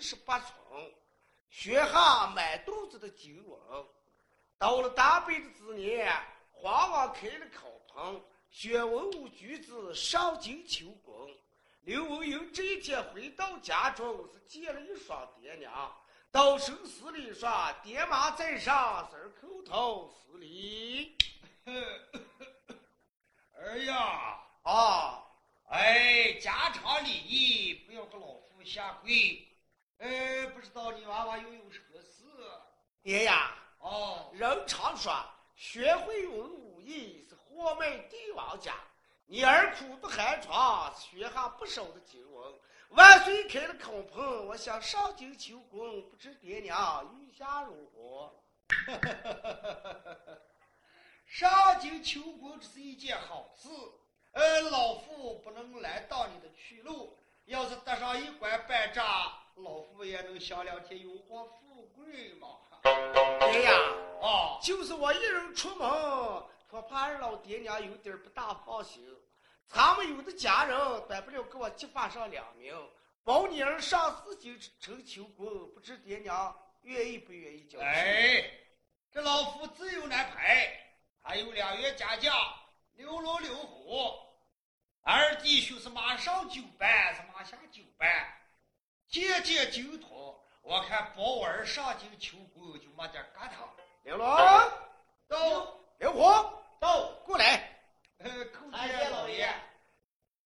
十八层。学下满肚子的经文，到了大辈的之年，皇王开了考棚，学文武举子上京求功。刘文英这一天回到家中，是见了一双爹娘，到生死里说：“爹妈在上，孙儿叩头施礼。儿 呀，啊，哎，家常礼仪不要给老夫下跪。哎，不知道你娃娃又有何事？爷呀，哦，人常说，学会文武艺是货卖帝王家。你儿苦不寒窗，学下不少的经文。万岁开了孔棚，我想上京求功，不知爹娘意下如何？上京求功这是一件好事。呃，老夫不能拦挡你的去路。要是搭上一官半职，老夫也能享两天荣华富贵嘛。爹呀，哦，就是我一人出门，可怕二老爹娘有点不大放心。他们有的家人短不了给我激发上两名，保你儿上四京城求功，不知爹娘愿意不愿意交去？哎，这老夫自有安排。还有两员家将，刘龙刘虎，二弟兄是马上就办，是马下九班，件件精通。我看保我儿上京求婚就没点疙瘩。刘龙，到刘虎，到，过来。呃，叩参见见老爷。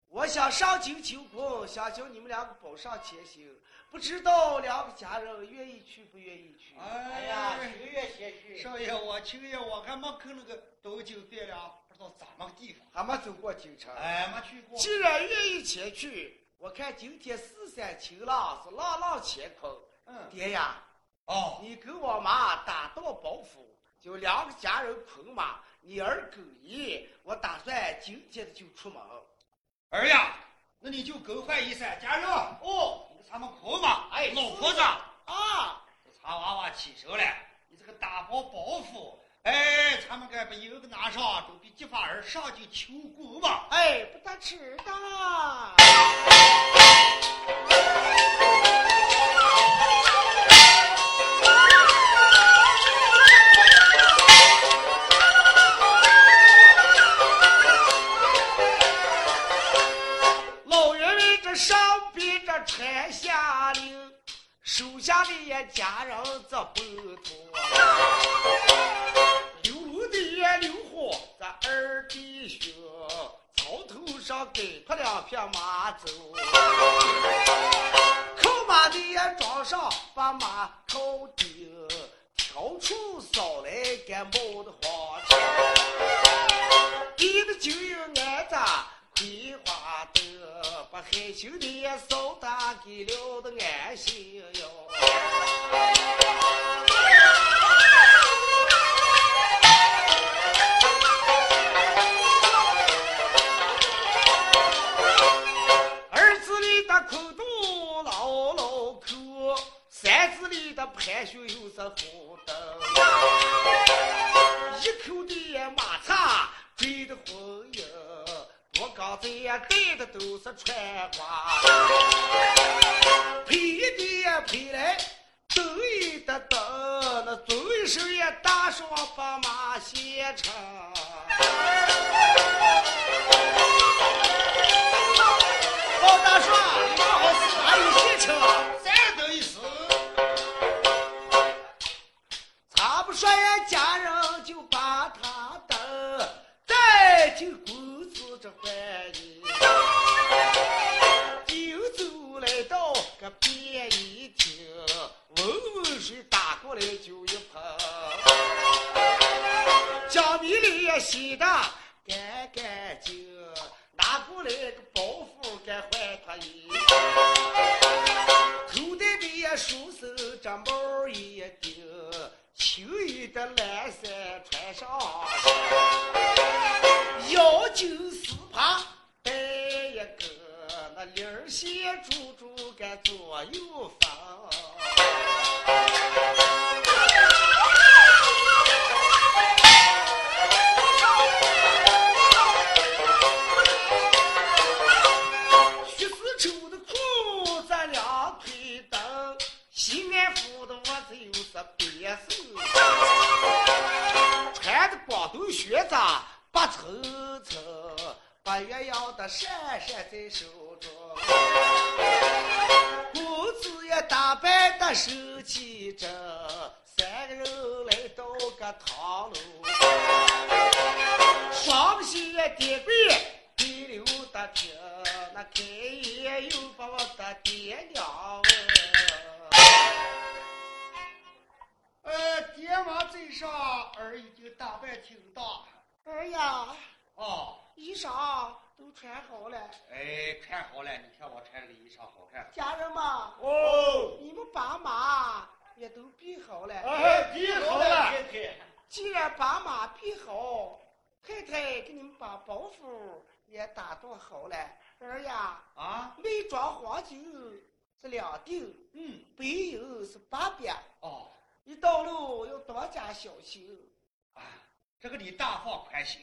我想上京求婚，想叫你们两个保上前行，不知道两个家人愿意去不愿意去？哎呀，情愿先去。少爷，我情愿我还没跟那个东京汴梁，不知道怎么个地方。还没走过京城。哎，没去过。既然愿意前去，我看今天四山晴朗，是朗朗乾坤。嗯，爹呀，哦，你跟我妈打道包袱，就两个家人捆马，你儿狗爷，我打算今天就出门。儿呀，那你就更换衣衫，家人哦，你给咱们捆马。哎老婆子，啊，这茶娃娃起身了，你这个打包包袱，哎，他们该把一个拿上，准备激发儿上京求婚吧。哎，不得迟的。老员外这上边这传下令，手下的也家人这不多。咱二弟兄草头上给他两匹马走。靠马的也装上把马头顶挑出扫来干没的慌张你的金银鞍鞍子葵花灯把害羞的扫大给聊的安心哟。盘旋又是红灯，一口的马叉追的红影，我刚才带的都是穿花，配的配来。走一的等，那左手也打上把马先成。包大帅，你马好是哪有先成？便衣厅，闻闻水打过来就一盆，将米里也洗得干干净，拿过来个包袱该换他衣。头戴的也梳手，这帽一顶，秋衣的蓝衫穿上那领儿线珠珠个左右放。徐四抽的裤子两腿蹬，西安府的袜子又是别手，穿着光头靴子八层层，把鸳鸯的闪闪在手中，公子也打扮的手气正，三个人来到个堂楼，双膝叠跪。第六的听，那开眼又把我的爹娘问。呃，爹妈在上，儿已经打扮挺大。儿呀，哦，衣裳都穿好了，哎，穿好了，你看我穿这个衣裳好看。家人们，哦，你们把马也都备好了。哎，比好了。太太，既然把马备好，太太给你们把包袱也打做好了。儿呀，啊，每装黄金是两锭，嗯，白银是八百。哦，一到路要多加小心。啊，这个你大放宽心。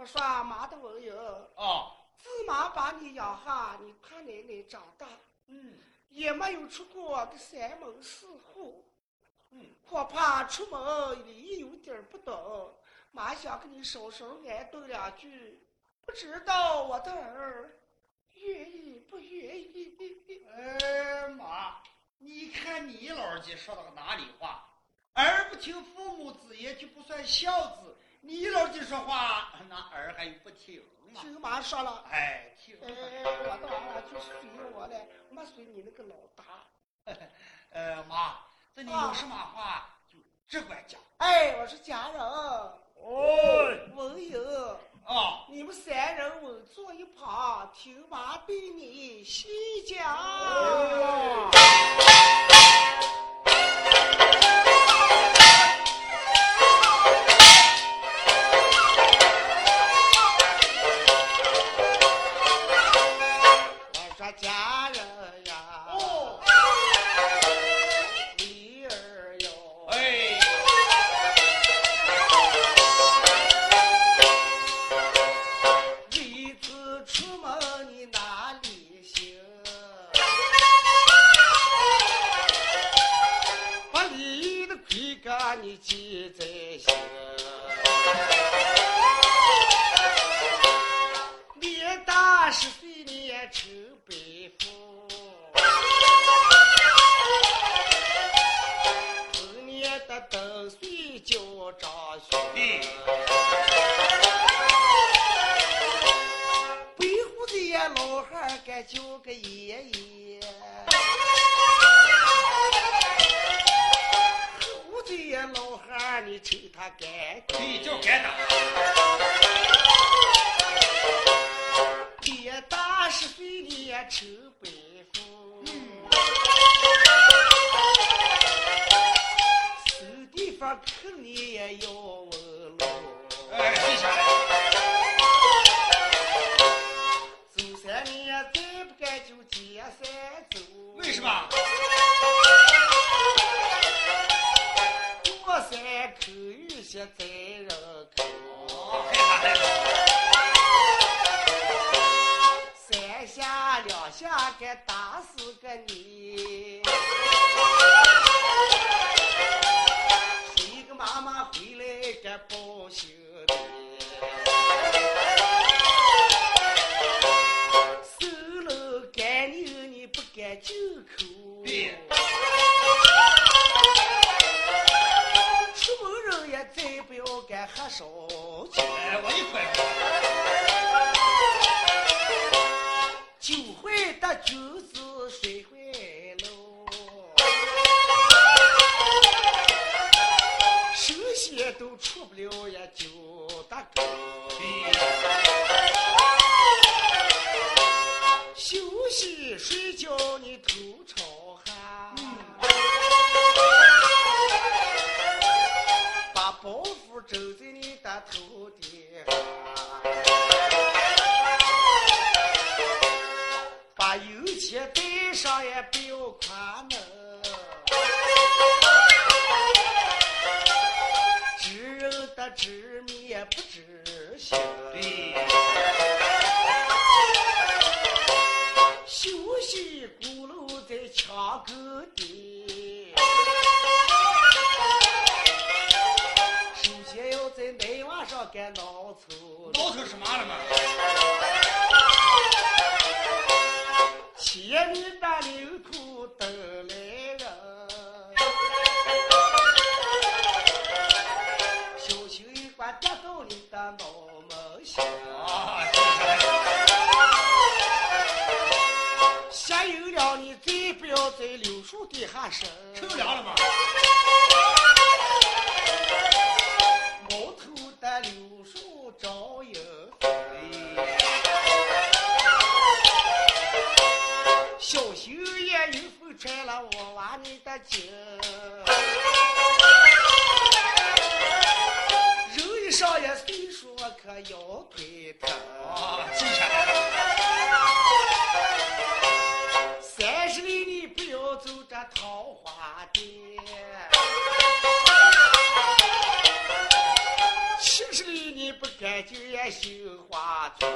我说妈的文友，哦，自妈把你养下，你他奶奶长大，嗯，也没有出过个三门四户，嗯，我怕出门你有点儿不懂。妈想跟你稍稍挨顿两句，不知道我的儿愿意不愿意？哎妈，你看你老人家说的个哪里话？儿不听父母之言就不算孝子。你老弟说话，那儿还不听吗？听妈说了，哎，听。哎，我的娃就随我嘞，没随你那个老大。呃，妈，这你有什么话就只管讲。哎，我是家人，哦，文友。哦，你们三人稳坐一旁，听妈对你细讲。我眼有风穿了我娃你的筋，人一上也岁数可腰腿疼。啊，记下来。三十里你不要走这桃花店，七十里你不干就也绣花村，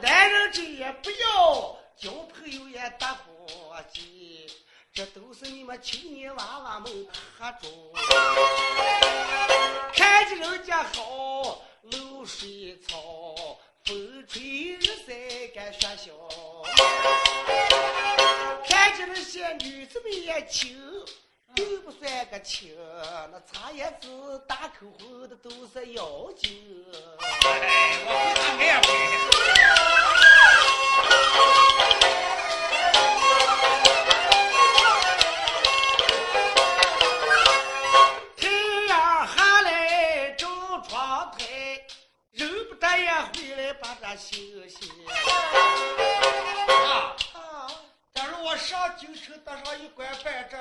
男人这也不要，交朋友也搭伙计，这都是你们青年娃娃们喝中。看见人家好，露水草，风吹日晒干学校。看见那些女子们也亲，又不算个亲，那茶叶子、大口红的都是妖精。哎，我不看也不。太阳下来照窗台，人不得也回来把这休息。啊，啊，假如我上京城搭上一官半职，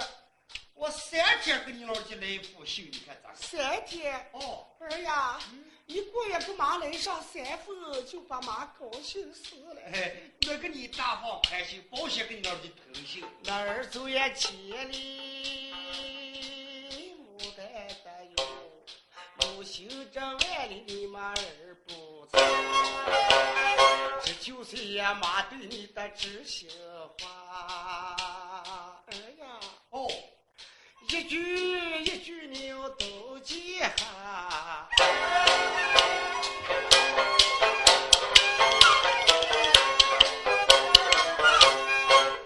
我三天给你老姐来一副绣，你看咋？三天，哦，儿呀，一过也不马来上三分，就把妈高兴死了。哎，我给你大方宽心，保险给你老姐偷绣。那儿走也千里，牡丹的有，有心这万里，你妈儿不走。这就是爷妈对你的知心话。哎呀，哦，一句一句你要都记下。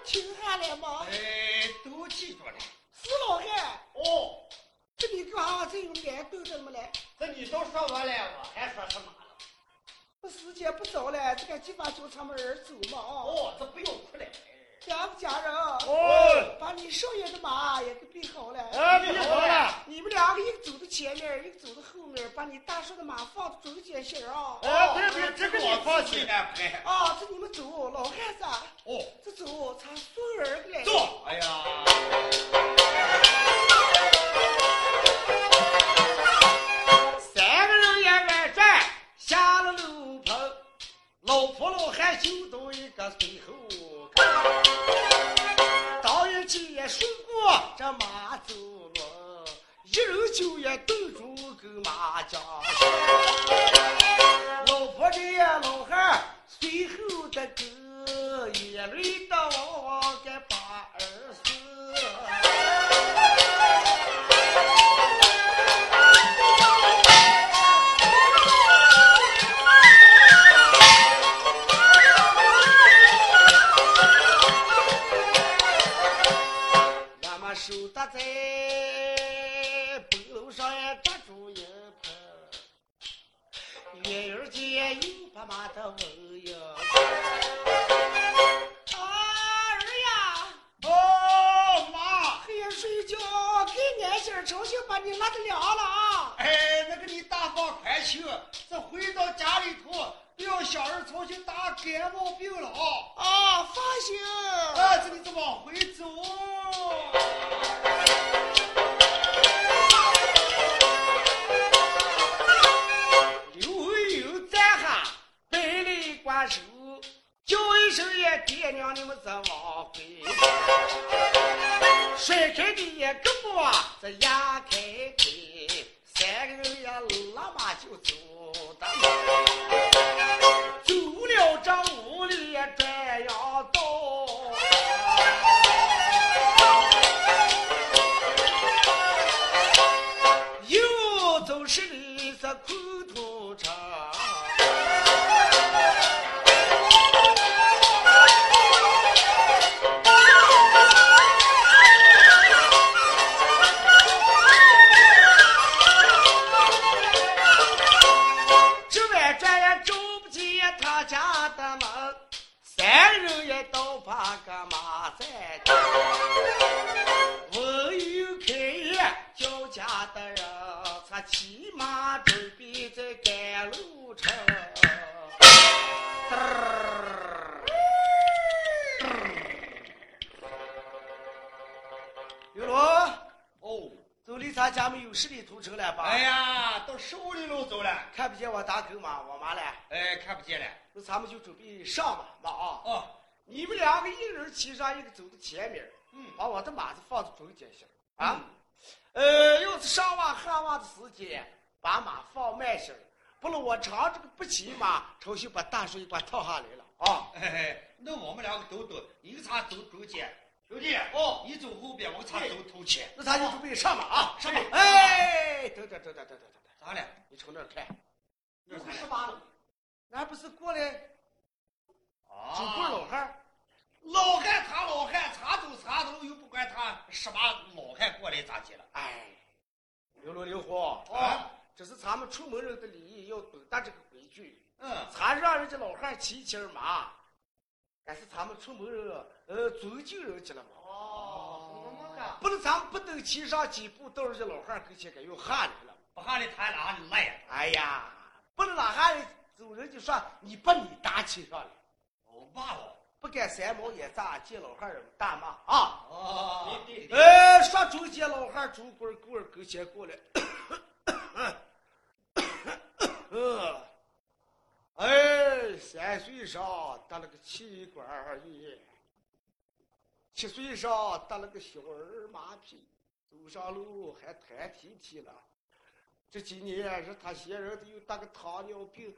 听下来吗？哎，都记住了。是老汉，哦，这你干啥这种脸逗着么来？这你都说完了，我还说什么了？这时间不早了，这个鸡巴就他们儿走嘛啊！哦，这不用哭了。两个家人，哦，把你少爷的马也给备好了。哎，备好了。你们两个一个走到前面，一个走到后面，把你大叔的马放到中间线啊！哎，别别，这个我放心安排。啊，这你们走，老汉子。哦，这走，咱送儿子来。走。哎呀，三个人也外转下了楼棚，老婆老汉就到一个随后看。导演机也顺过这马走了，一人就也斗住个马家。老婆的老汉随后的跟，眼泪的人也都把个马在等。我有开业交家的人，他骑马准备在赶路程。刘罗，哦，走离咱家没有十里途程了吧？哎，呀，到十五里路走了。看不见我大狗吗？我妈嘞？哎，看不见了。那咱们就准备上吧，妈啊！哦，你们两个一人骑上，一个走到前面，嗯，把我的马子放在中间线啊。呃，要是上望看望的时间，把马放慢些儿，不然我长这个不骑马，重新把大水管套下来了啊。嘿嘿，那我们两个都走，一个他走中间，兄弟，哦，你走后边，我他走头前。那咱就准备上马啊，上马哎，等等等等等等等等，咋了？你从那儿看，那不是马了，那不是过来啊九棍老汉儿？老汉他老汉，插头插头，又不管他什么老汉过来咋接了？哎，刘罗刘虎啊，这是咱们出门人的礼仪，要懂得这个规矩。嗯，咱让人家老汉骑骑儿马，但是咱们出门人呃尊敬人家了嘛。哦。不能咱们不等骑上几步，到人家老汉跟前该又喊你了。不喊你他哪里赖呀？哎呀，不能哪喊你走，人家说你把你搭骑上来，哦，骂我。不敢三毛也咋，见老汉儿大骂啊！哦，对对哎，说中间老汉儿拄棍儿棍儿跟前过来，嗯，哎，三岁上得了个气管炎，七岁上得了个小儿麻痹，走上路还弹踢踢了。这几年是他些人都有得个糖尿病。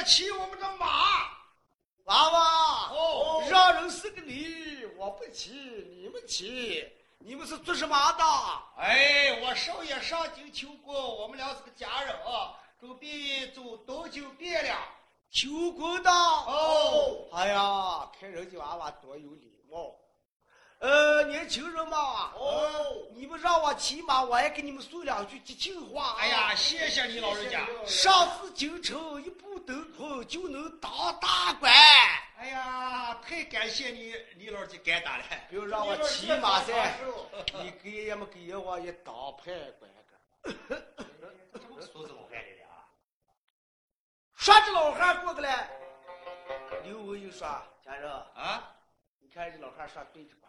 也骑我们的马。娃娃，哦让人是个礼，我不骑，你们骑。你们是做什么的？哎，我少爷上京求过，我们俩是个家人啊，准备走东京汴梁。求过的。哦，哎呀，看人家娃娃多有礼貌。呃，年轻人嘛，哦，你们让我骑马，我也给你们说两句吉庆话。哎呀，谢谢你老人家。上次京城一步登空就能当大官。哎呀，太感谢你，李老人家干大了。不要让我骑马噻，你给俺们给阎王爷当判官个。说是老汉来的啊？说这老汉过个来，刘文又说：“家人，啊？你看这老汉说对着吧？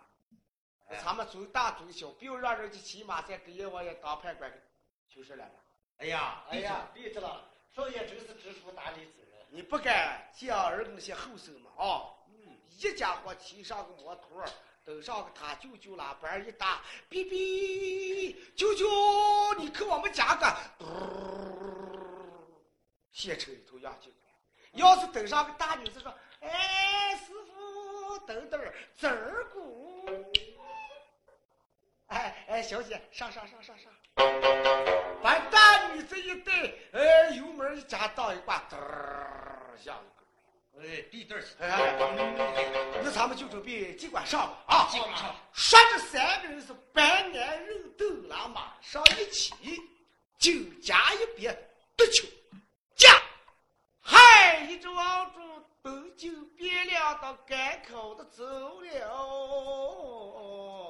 咱们从大从小，不要让人家骑马再给阎王爷当判官，就是了。哎呀，哎呀，对着了，少爷真是知书达理之人。你不该讲儿那些后生嘛啊！一家伙骑上个摩托，登上个他舅舅喇叭一打，哔哔，舅舅，你看我们家个，嘟县城里头要进来。要是登上个大女子说，哎，师傅，等等，子儿鼓。哎哎，小姐，上上上上上，把大女子一带，哎，油门一加，倒一挂，嘚儿下一个。哎，地段儿哎，那咱们就准备尽管上吧啊！尽管上。说这三个人是白年肉斗了马上一起，酒家一别得球，驾，嗨，一直往住东京汴梁到赶口的走了。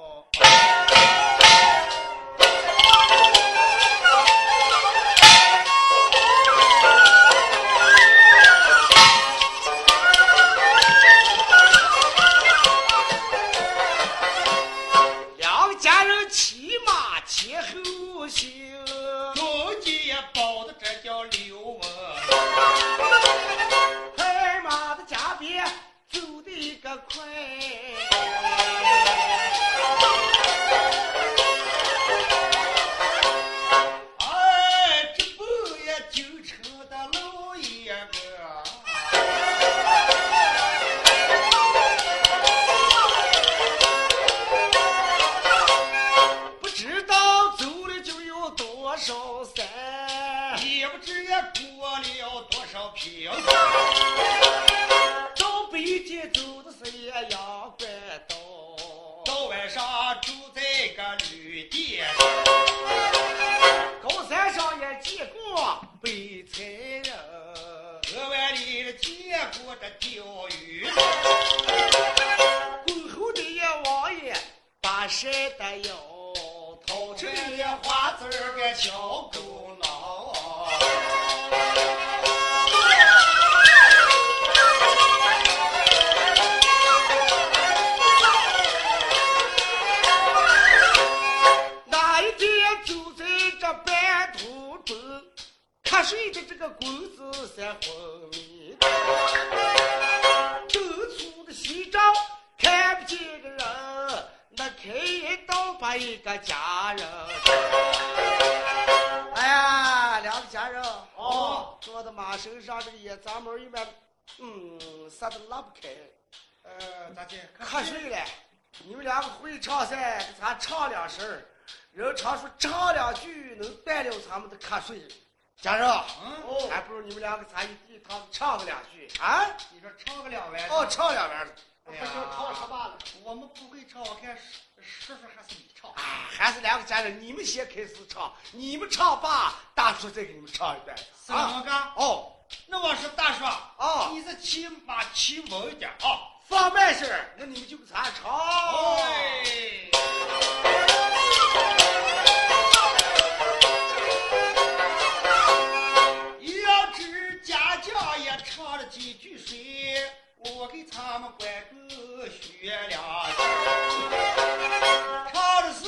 小功劳。那一天走在这半途中，瞌睡的这个公子才昏迷。走出的西帐看不见个人，那开刀把一个家身上，这个野杂毛一般，嗯，啥都拉不开。呃，大姐，瞌睡了。你们两个会唱噻，给咱唱两声儿。人常说唱两句能断了咱们的瞌睡。家人，嗯，还不如你们两个咱一一趟唱个两句啊？你说唱个两弯。哦，唱两弯。哎不就唱什么了？我们不会唱，我看叔叔还是你唱。哎，还是两个家人，你们先开始唱，你们唱吧，大叔再给你们唱一段。是吗？哥？哦，那我说大叔，哦你是骑马骑稳一点啊。放慢声，那你们就给咱唱。哎，我给他们关个学两句。唱的是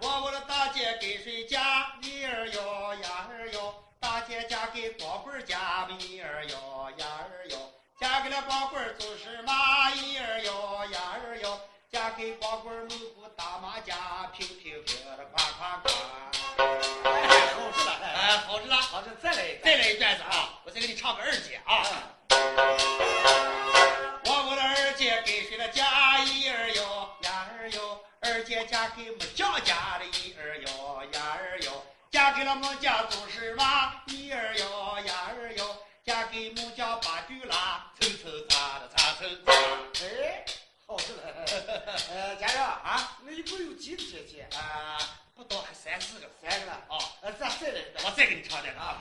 我我的大姐给谁嫁？女儿哟，丫儿哟，大姐嫁给光棍儿家，女儿哟，丫儿哟，嫁给了光棍儿就是妈，女儿哟，丫儿哟，嫁给光棍儿门户打麻将，平平平的夸夸夸。哎，好着了，哎，哎，好着了，好着，再来一再来一段子啊！我再给你唱个二姐啊。我我的二姐给谁了嫁一儿哟呀儿哟，二姐嫁给木匠家的一儿哟呀儿哟，嫁给了木匠做事嘛一儿哟呀儿哟，嫁给木匠把句啦，蹭蹭擦的擦蹭擦。哎，好着呢。呃，家人啊，那一共有几个姐姐？啊，不多，还三四个。三个了。哦，呃，咱再来。我再给你唱点啊。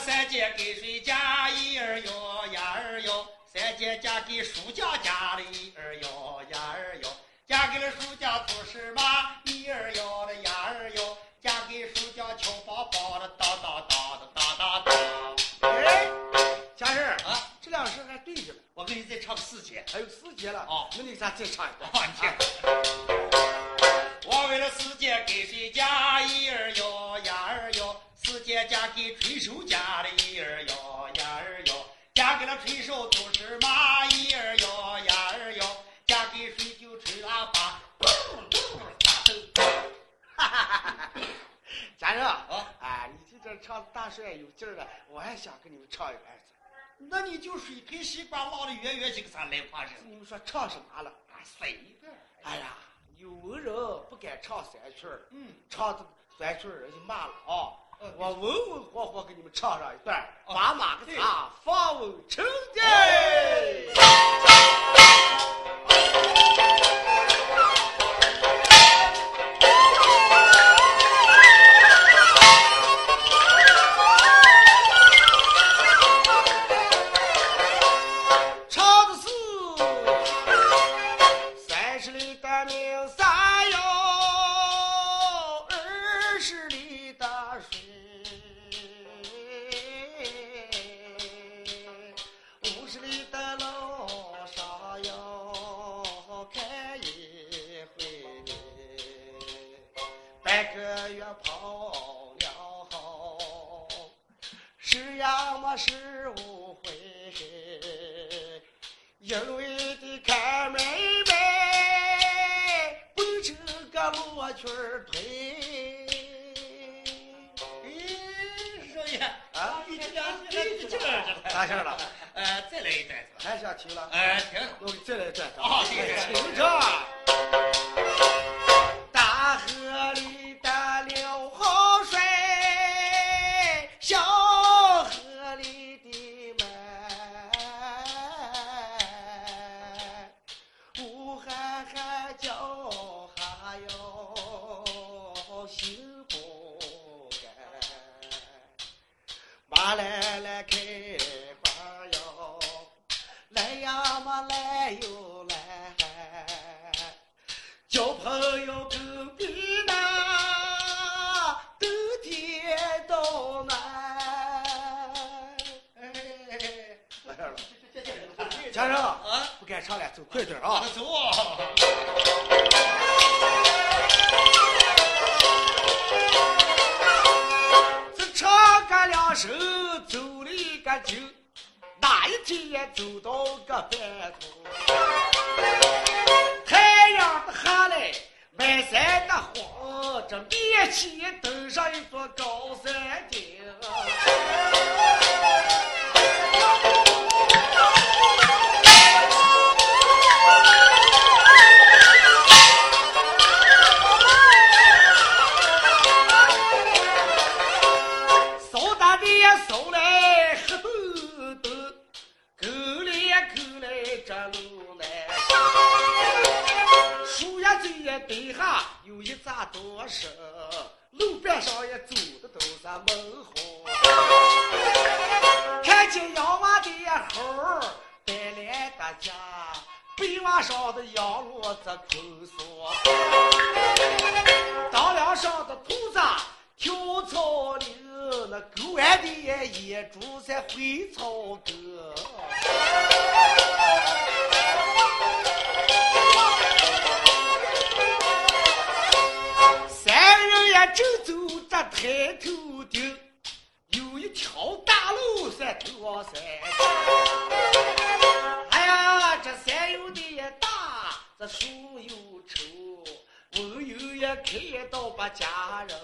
三姐给谁嫁一儿哟呀儿哟，三姐嫁给书匠家的一儿哟呀儿哟，嫁给了书匠做事嘛一儿哟的呀儿哟，嫁给书匠敲梆梆的当当当的当当当。哎，家人啊，这两声还对着了。我给你再唱个四节。还有四节了。哦那你咱再唱一段。啊，你听。我为了四姐给谁嫁一儿哟呀嫁给吹手家的一儿哟呀儿哟，嫁给了吹手做事嘛一儿哟呀儿哟，嫁给谁就吹喇叭，咚咚大声。哈哈哈哈哈！家人啊哎，你这这唱大帅有劲儿了，我还想跟你们唱一段子。那你就水盆西瓜烙的圆圆几个咱来话是？你们说唱什么了？啊，随便。哎呀，有文人不敢唱三曲儿，嗯，唱这三曲儿人就骂了啊。嗯我文文活活给你们唱上一段，哦把马个对茶放稳成的。哪一天走到个半途，太阳的下来，满山的红，这面前登上一座高山顶。一扎多生，路边上也走的都是猛猴。看见洋娃的猴儿带来的家，背娃上的羊骡子空缩，当梁上的兔子跳草岭，那狗俺的野猪在回草沟。三人也正走着抬头顶，有一条大路在头往山。哎呀，这山有的也大，这树又丑，我又也开到把家人。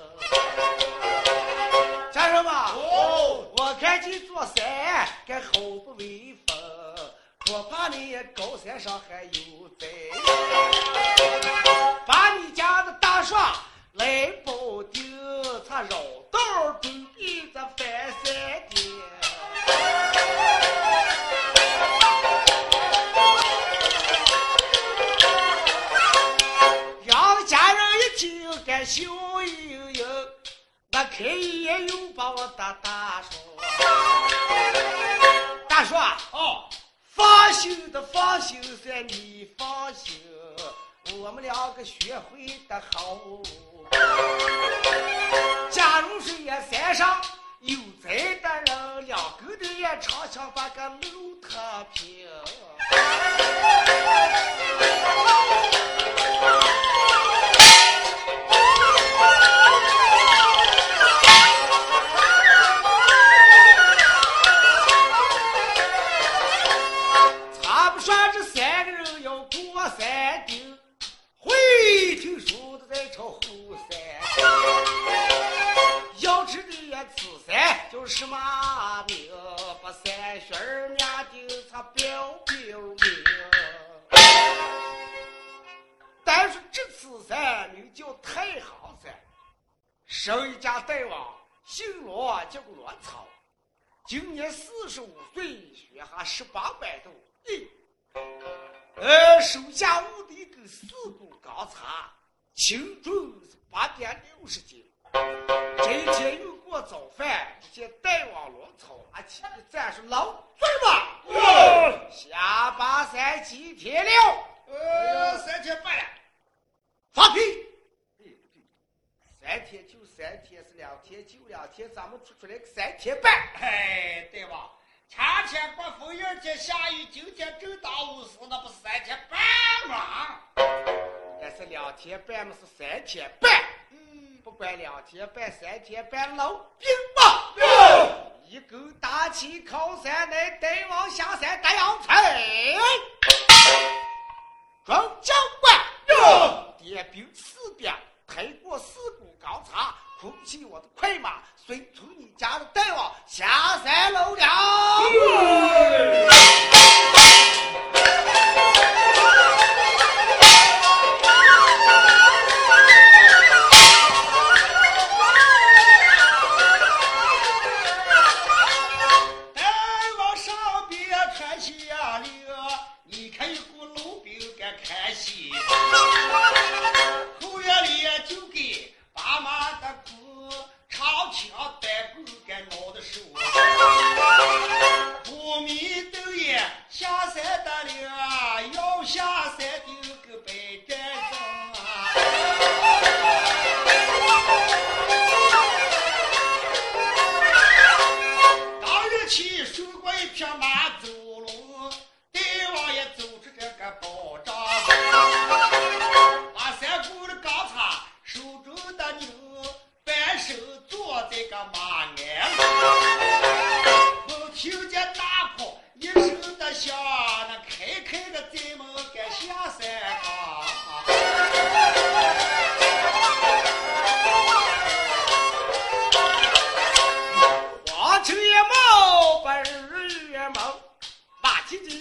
家人们，哦，我看这座山，该好不威风，恐怕你高山上还有贼，把你家的大帅来保定，他绕道准备着翻山顶。杨家人一听，该笑盈盈，那开眼又把我打大说，大叔啊，哦，放心的放心噻，你放心，我们两个学会的好。假如说也山上有贼的人，两个的也常想把个路太平。什么名？不三旬儿面顶他标标明。但是这次山名叫太行山，生一家大王姓罗，叫个罗超。今年四十五岁，学下十八般斗。咦，呃，手下务的一根四股钢叉，轻重是八点六十斤。今天又过早饭，只见大王罗超拿起一盏说：“老孙们，下巴山几天了？呃，三天半了。放屁！三天就三天，是两天就两天，咱们出出来个三天半。哎，对吧？前天刮风，一天下雨，今天正当午时，那不是三天半吗？但是两天半嘛是三天半，嗯，不管两天拜、三天拜，老兵吧，一根大旗靠山，来大王下山打洋菜。庄将官，点兵四边，抬过四股钢叉，空起我的快马，随从你家的大王下山楼了。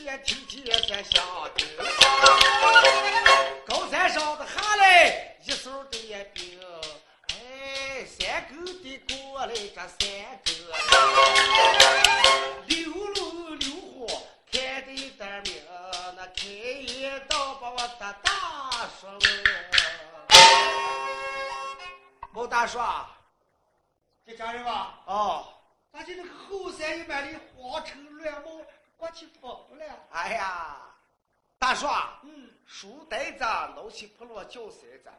也踢踢在响叮。高山上的下来一手的也兵，哎，三个的过来这三个，溜路溜火看的一点明，那开一刀把我的大说某大叔啊，这家人吧，哦。咋就那个后山一般的荒城乱冒，刮起风了？哎呀，大叔啊，嗯，树呆子闹起破落叫山子，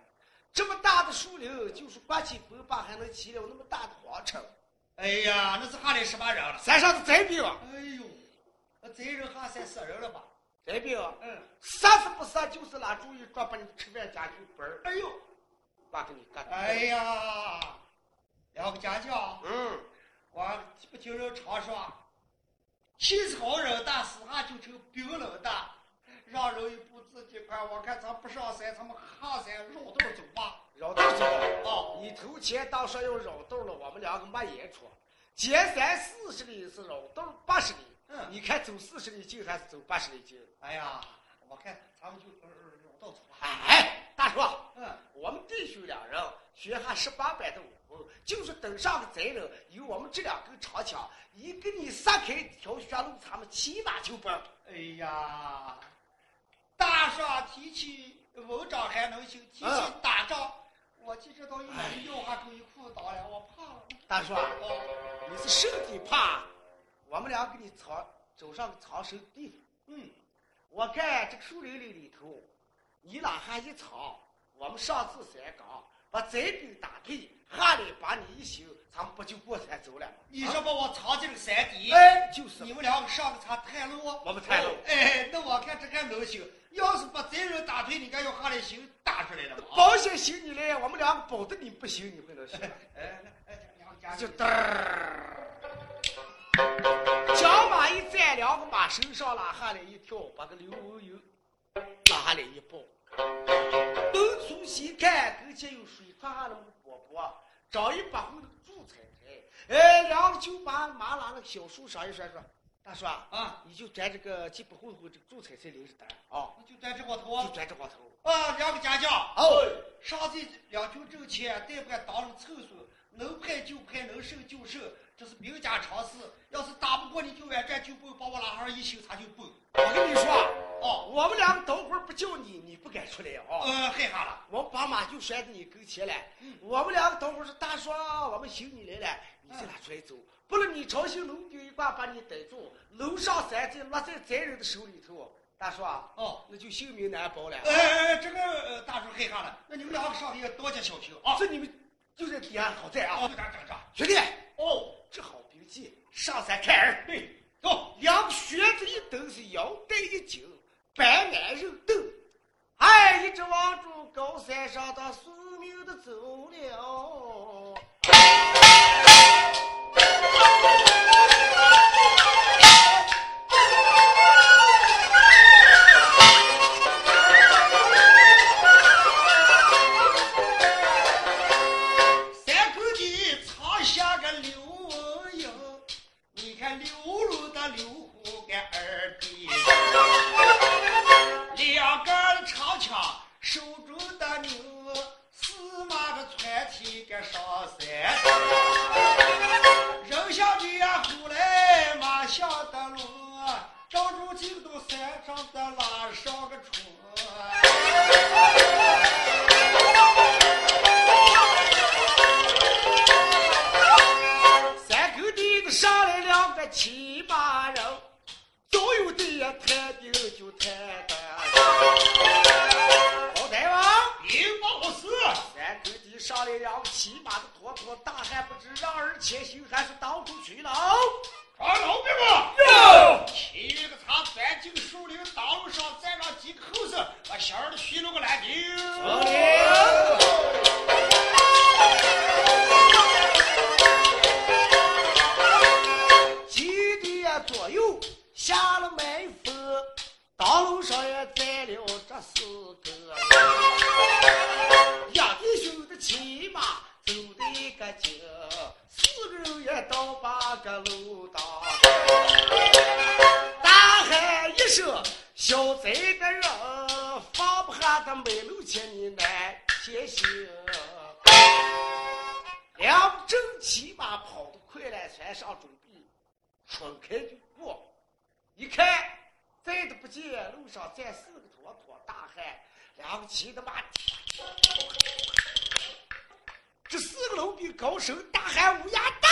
这么大的树林，就是刮起风把还能起了那么大的黄尘。哎呀，那是下来什么人了？山上的贼兵，哎呦，那贼人下山杀人了吧？贼兵，嗯，杀是不杀，就是拿主意抓把你吃饭家具本儿，哎呦，把给你干。哎呀，两个家将，嗯，我不听人常说，气好人大，私下就成冰冷的，让人一步自己快。我看咱不上山，咱们下山绕道走吧。绕道走。啊，你头前当说要绕道了，我们两个没演出。前山四十里是绕道八十里。嗯你看走四十里近还是走八十里近？哎呀，我看咱们就呃绕道走吧。哎，大叔，嗯，我们弟兄两人学下十八般的武功，就是等上个贼人有我们这两根长枪，一给你撒开一条血路，他们骑马就奔。哎呀，大爽提起文章还能行，提起嗯打仗，我就知道一人掉下追裤裆了，我怕了。大叔啊，哦，你是身体怕，我们俩给你藏走上个藏身的地方。嗯，我看这个树林里里头，你哪还一藏，我们上次三岗把贼给打退，下来把你一休，咱们不就过山走了？你说把我藏进了山底，哎，就是你们两个上个场探路，我们探路哎，那我看这还能行。要是把贼人打退，你看要下来行打出来了吗？保险行你来，我们两个保的你不行，你会能行？哎，那哎，两家就嘚儿，将马一站，两个马身上拉下来一跳，把个刘文友拉下来一抱。东出西看，跟前有水船下那么个波波，张一把后那个祝彩彩，哎，两个就把马拉那个小树上一拴说：“大叔啊，啊，你就摘这个鸡巴后头这个祝彩彩领着单啊，那就摘这光头就摘这光头。啊，两个家将。哦，上这两军阵前，但不敢当着凑数，能派就派，能胜就胜，这是兵家常事。要是打不过你就远战就奔，把我拉上一宿，他就奔。我跟你说，哦，我们两个等会儿不叫你，你不敢出来啊。呃，害怕了。我把马就拴在你跟前了。嗯我们两个等会儿是大叔，我们寻你来了，你这哪出来走？不然你朝兴楼顶一挂把你逮住，楼上山寨落在贼人的手里头，大叔啊，哦，那就性命难保了。哎哎哎，这个呃大叔害怕了。那你们两个上去多加小心啊。这你们就在底下好在啊，哦，这样这样这。兄弟，哦，这好兵器，上山看人。对，走。两个靴子一蹬是腰带一紧，白鞍肉蹬，哎，一直往住高山上的宿命的走了。个拖拖大汉，两个骑的马。这四个龙兵高声大喊：“乌鸦蛋！”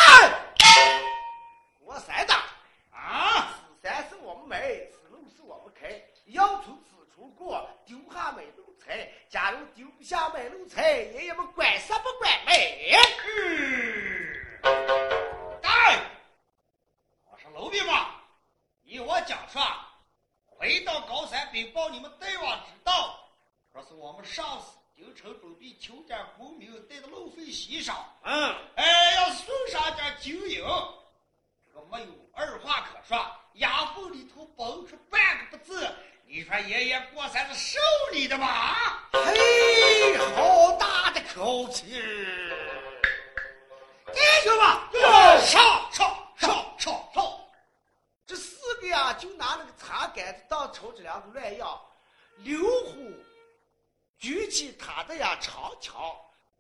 我三的。啊！此山是我们埋，此路是我们开，要从此处过，丢下买路财。假如丢不下买路财，爷爷们管杀不管美。带！我是楼兵嘛，依我讲说，回到高山禀报你们大王知道，说是我们上司京城准备求点功名，带着路费席上。嗯，哎，要送上点酒饮，这个没有二话可说，牙缝里头蹦出半个不字。你说爷爷过山是受你的吗？嘿，好大的口气！弟兄们，上上！就拿那个茶杆子当抽着两个乱样，刘虎举起他的呀长枪，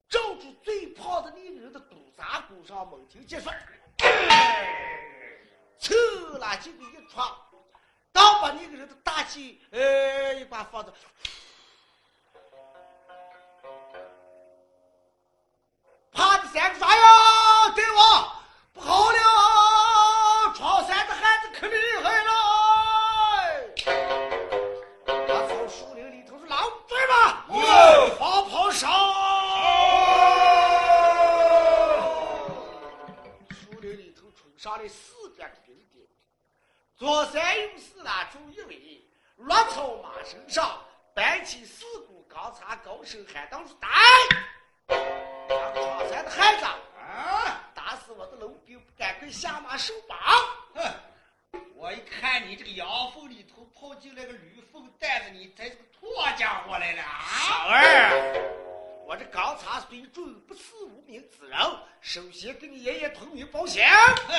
照住最胖的那个人的肚衩骨上猛听见说，嗖啦就给一戳，当把那个人的大气呃一把放着。啪的三个啥呀？上来四百个兵丁，左三右四拉住一围，落草马身上摆起四股钢叉，高声喊道：“是打！”两个闯山的汉子，啊！打死我的龙兵，赶快下马受绑！哼！我一看你这个羊粪里头跑进来个驴粪蛋子，你才是个脱家伙来了小啊！二，我这钢叉虽准，不是无名之人。首先给你爷爷同名保险。哼！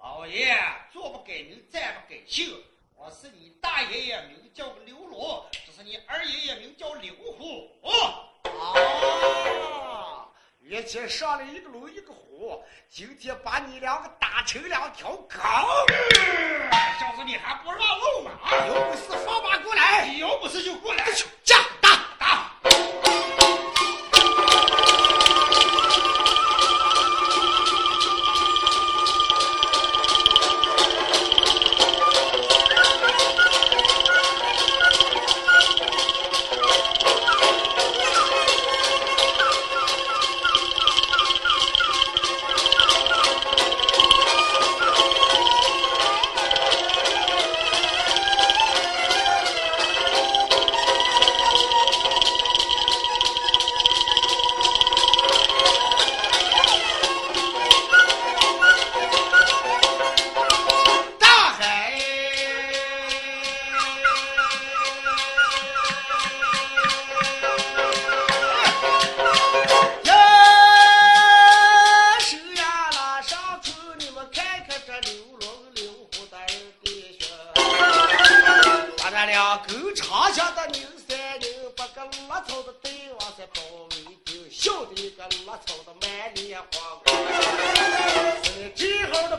老爷，坐不改名，站不改姓。我是你大爷爷，名叫个刘罗，这是你二爷爷，名叫刘虎。哦，啊！原先上来一个龙一个虎，今天把你两个打成两条狗。小子，你还不让路吗？啊！有本事放马过来！有本事就过来！驾打！我操的对王在包围住，小的一个拉草的满脸花光。是你最后的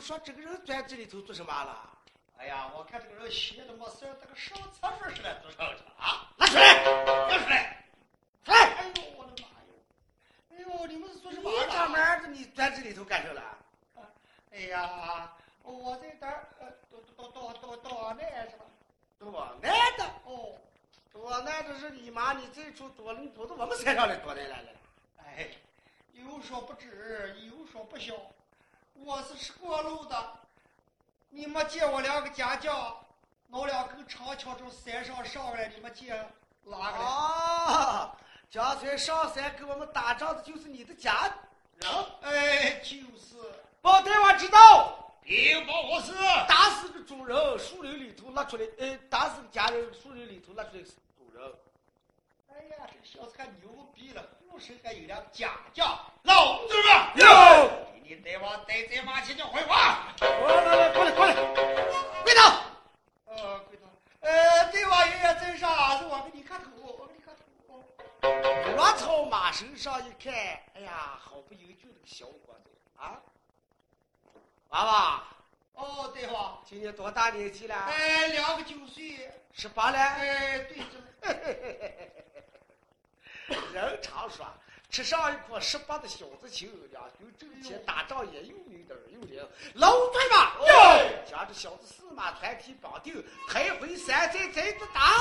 们说这个人钻这里头做什么了？哎呀，我看这个人闲的没事儿，这个上厕所似的，多少去啊？拿出来！拿出来！出来！哎呦，我的妈呀！哎呦，你们是做什么你他的？妈的，你钻这里头干什么了？哎呀，我在这儿呃躲躲躲躲躲难是吧？多难的，哦，多难的是你妈，你这出躲了，你躲到我们身上来躲难来了。哎，有说不知，有说不晓。我是吃过路的，你们见我两个家将，拿两根长枪从山上上来，你们见哪个来？啊，刚才上山跟我们打仗的就是你的家人。哎，就是，包大王知道，禀报我是。打死个主人，树林里头拉出来，呃，打死个家人，树林里头拉出来主人。哎呀，这个小子还牛逼了，后身还有两个家将，老子们，带在马前叫回话。来来来，过来过来，跪倒。呃，归头，呃，对王爷爷在上，是我给你磕头，我给你磕头。我从马身上一看，哎呀，好不犹豫的个小伙子啊！娃娃，哦，对吧，今年多大年纪了？哎，两个九岁，十八了。哎，对着。人常说，吃上一颗十八的小子情，两军阵前打仗也有点儿有灵。老对吧？哟将这小子四马团体绑定，抬回山寨寨子打。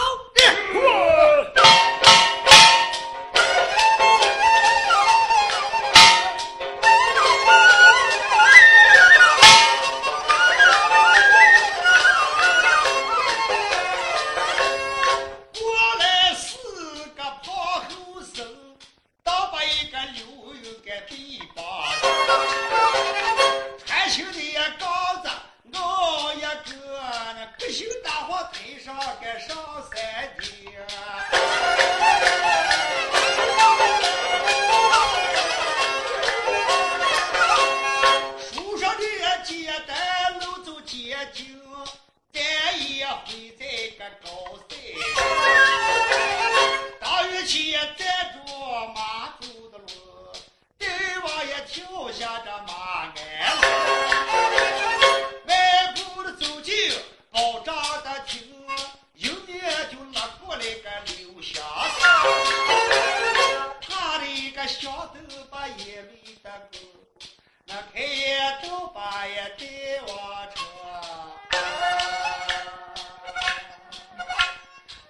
把也带往车。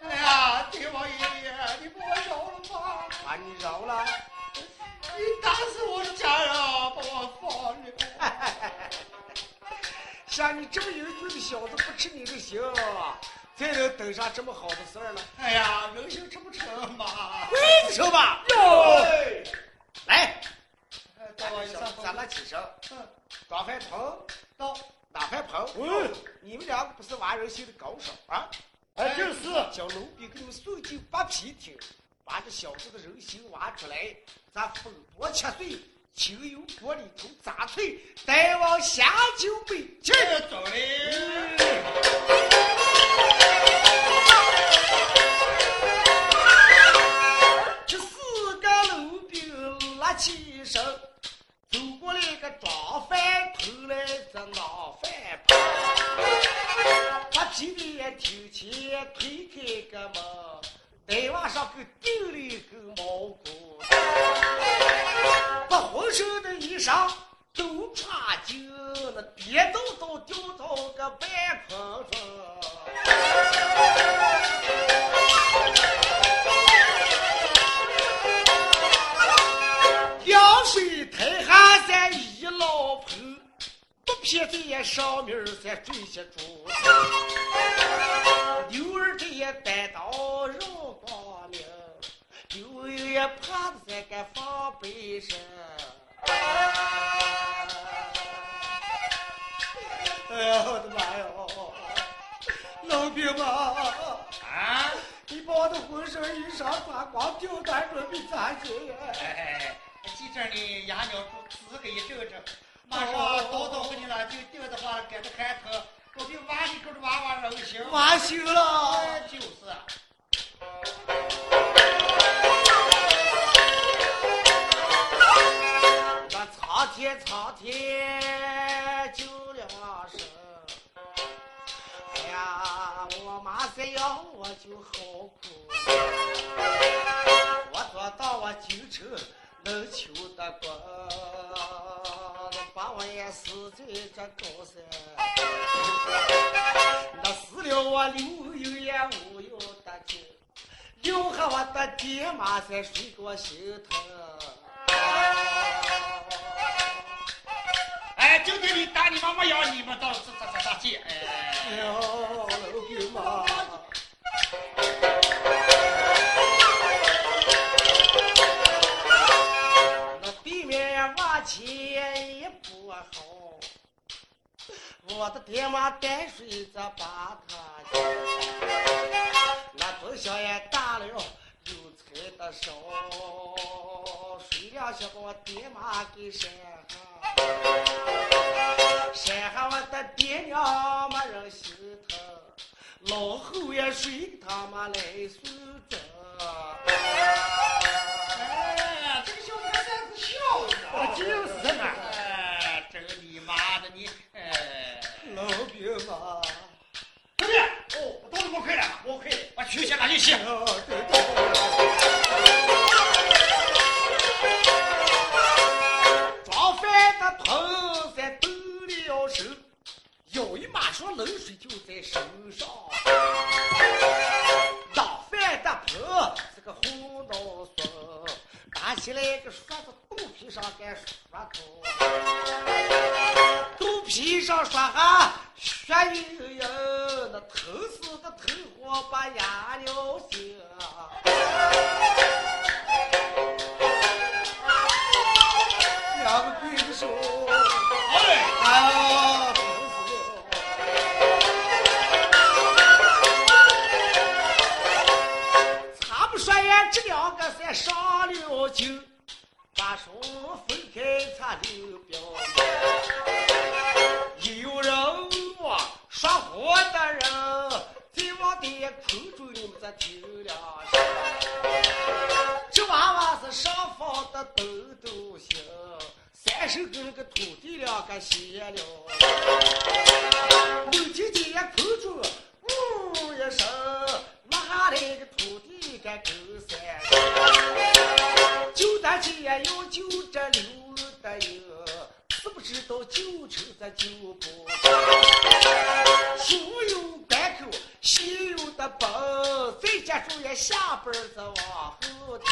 哎呀，大王爷爷，你把我饶了吧！把你。饶了。你。打死我的家人，把我放了。像你这么有劲的小子，不吃你的行，才能等上这么好的事儿了。哎呀，人心吃不成嘛。跪着吧。哟，来，大王爷咱俩起身。庄凡鹏到，哪盘鹏？嗯，你们两个不是挖人心的高手啊？哎，就是，叫奴婢给你们送进八皮厅，把这小子的人心挖出来，咱粉剥切碎，清油锅里头炸脆，再往下酒杯去。走嘞。这四个奴婢拉起身，走过来个庄饭头来这闹饭棚，把皮脸听见推开个门，带往上给丢了一个毛裤，把浑身的衣裳都穿进那颠倒倒掉到个半空上。不撇在上面再坠下珠子。牛儿这也单刀绕光明，牛儿也趴在个房背上。哎呀，我的妈呀！老兵们，啊，你把我的浑身衣裳穿光，吊带准备咋行呀？抬头，我给挖你给这挖挖人行。挖行了。谁给我心疼。妈给扇下。山下我的爹娘没人心疼，老后也谁他妈来睡着。哎，这个小孩真是！就是嘛哎，真你妈的你！哎，老兵嘛，兄弟，哦，我东西我可以了，我可以，把球鞋拿去洗。哦，对对对。就在手上。当饭的盆是个红脑笋，拿起来个刷子肚皮上该刷头，肚皮上刷哈血盈盈，那疼死的疼活把压了心。两个鬼子手，这两个才上了酒，把手分开才留表。有人我说话的人，在往的口中你们这听两声。这娃娃是上方的豆豆星，三手跟那个土地两个歇了。猛听见口中呜一声，拉下来个土地个狗三。就咱今夜要救这刘德英，知不知道救成这救不成？书有关口，戏有的本，在家住也下班儿子往后听。